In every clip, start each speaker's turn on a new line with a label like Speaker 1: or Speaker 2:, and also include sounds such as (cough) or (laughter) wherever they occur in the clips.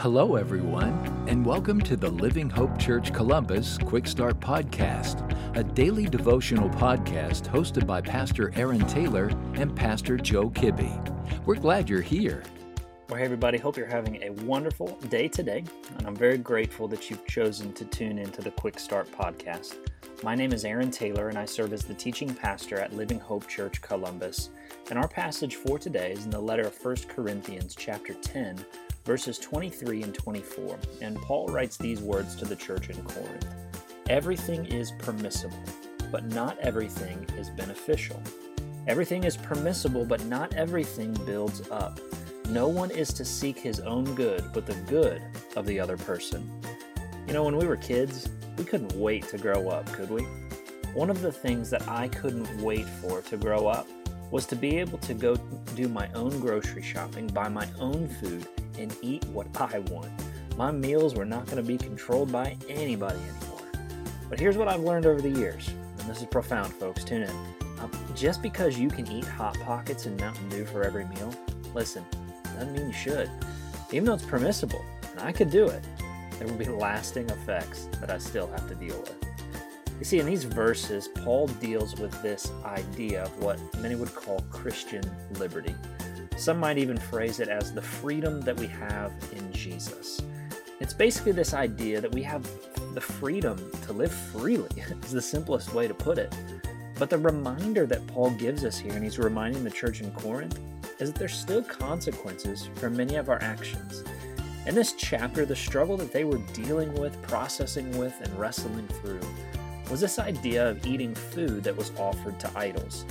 Speaker 1: Hello, everyone, and welcome to the Living Hope Church Columbus Quick Start Podcast, a daily devotional podcast hosted by Pastor Aaron Taylor and Pastor Joe Kibbe. We're glad you're here.
Speaker 2: Well, hey, everybody, hope you're having a wonderful day today, and I'm very grateful that you've chosen to tune into the Quick Start Podcast. My name is Aaron Taylor, and I serve as the teaching pastor at Living Hope Church Columbus. And our passage for today is in the letter of 1 Corinthians, chapter 10 verses 23 and 24. And Paul writes these words to the church in Corinth Everything is permissible, but not everything is beneficial. Everything is permissible, but not everything builds up. No one is to seek his own good, but the good of the other person. You know, when we were kids, we couldn't wait to grow up, could we? One of the things that I couldn't wait for to grow up was to be able to go do my own grocery shopping, buy my own food, and eat what I want. My meals were not going to be controlled by anybody anymore. But here's what I've learned over the years, and this is profound, folks. Tune in. Um, just because you can eat Hot Pockets and Mountain Dew for every meal, listen, doesn't mean you should. Even though it's permissible, and I could do it, there will be lasting effects that I still have to deal with. You see, in these verses, Paul deals with this idea of what many would call Christian liberty. Some might even phrase it as the freedom that we have in Jesus. It's basically this idea that we have the freedom to live freely, (laughs) is the simplest way to put it. But the reminder that Paul gives us here, and he's reminding the church in Corinth, is that there's still consequences for many of our actions. In this chapter, the struggle that they were dealing with, processing with, and wrestling through was this idea of eating food that was offered to idols.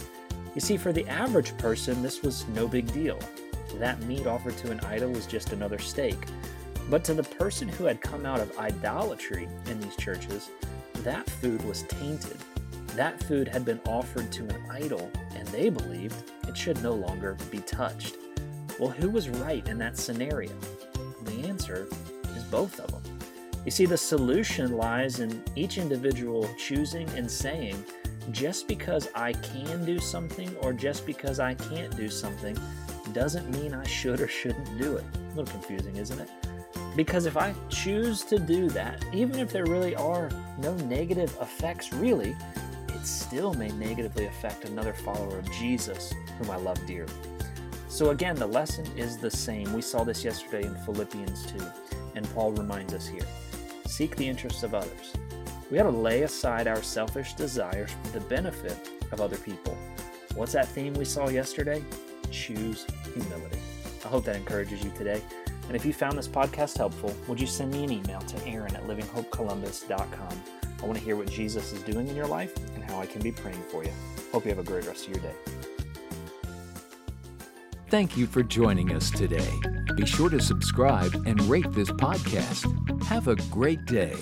Speaker 2: You see, for the average person, this was no big deal. That meat offered to an idol was just another steak. But to the person who had come out of idolatry in these churches, that food was tainted. That food had been offered to an idol, and they believed it should no longer be touched. Well, who was right in that scenario? The answer is both of them. You see, the solution lies in each individual choosing and saying, just because I can do something or just because I can't do something doesn't mean I should or shouldn't do it. A little confusing, isn't it? Because if I choose to do that, even if there really are no negative effects, really, it still may negatively affect another follower of Jesus whom I love dearly. So, again, the lesson is the same. We saw this yesterday in Philippians 2, and Paul reminds us here seek the interests of others. We got to lay aside our selfish desires for the benefit of other people. What's that theme we saw yesterday? Choose humility. I hope that encourages you today. And if you found this podcast helpful, would you send me an email to aaron at livinghopecolumbus.com? I want to hear what Jesus is doing in your life and how I can be praying for you. Hope you have a great rest of your day.
Speaker 1: Thank you for joining us today. Be sure to subscribe and rate this podcast. Have a great day.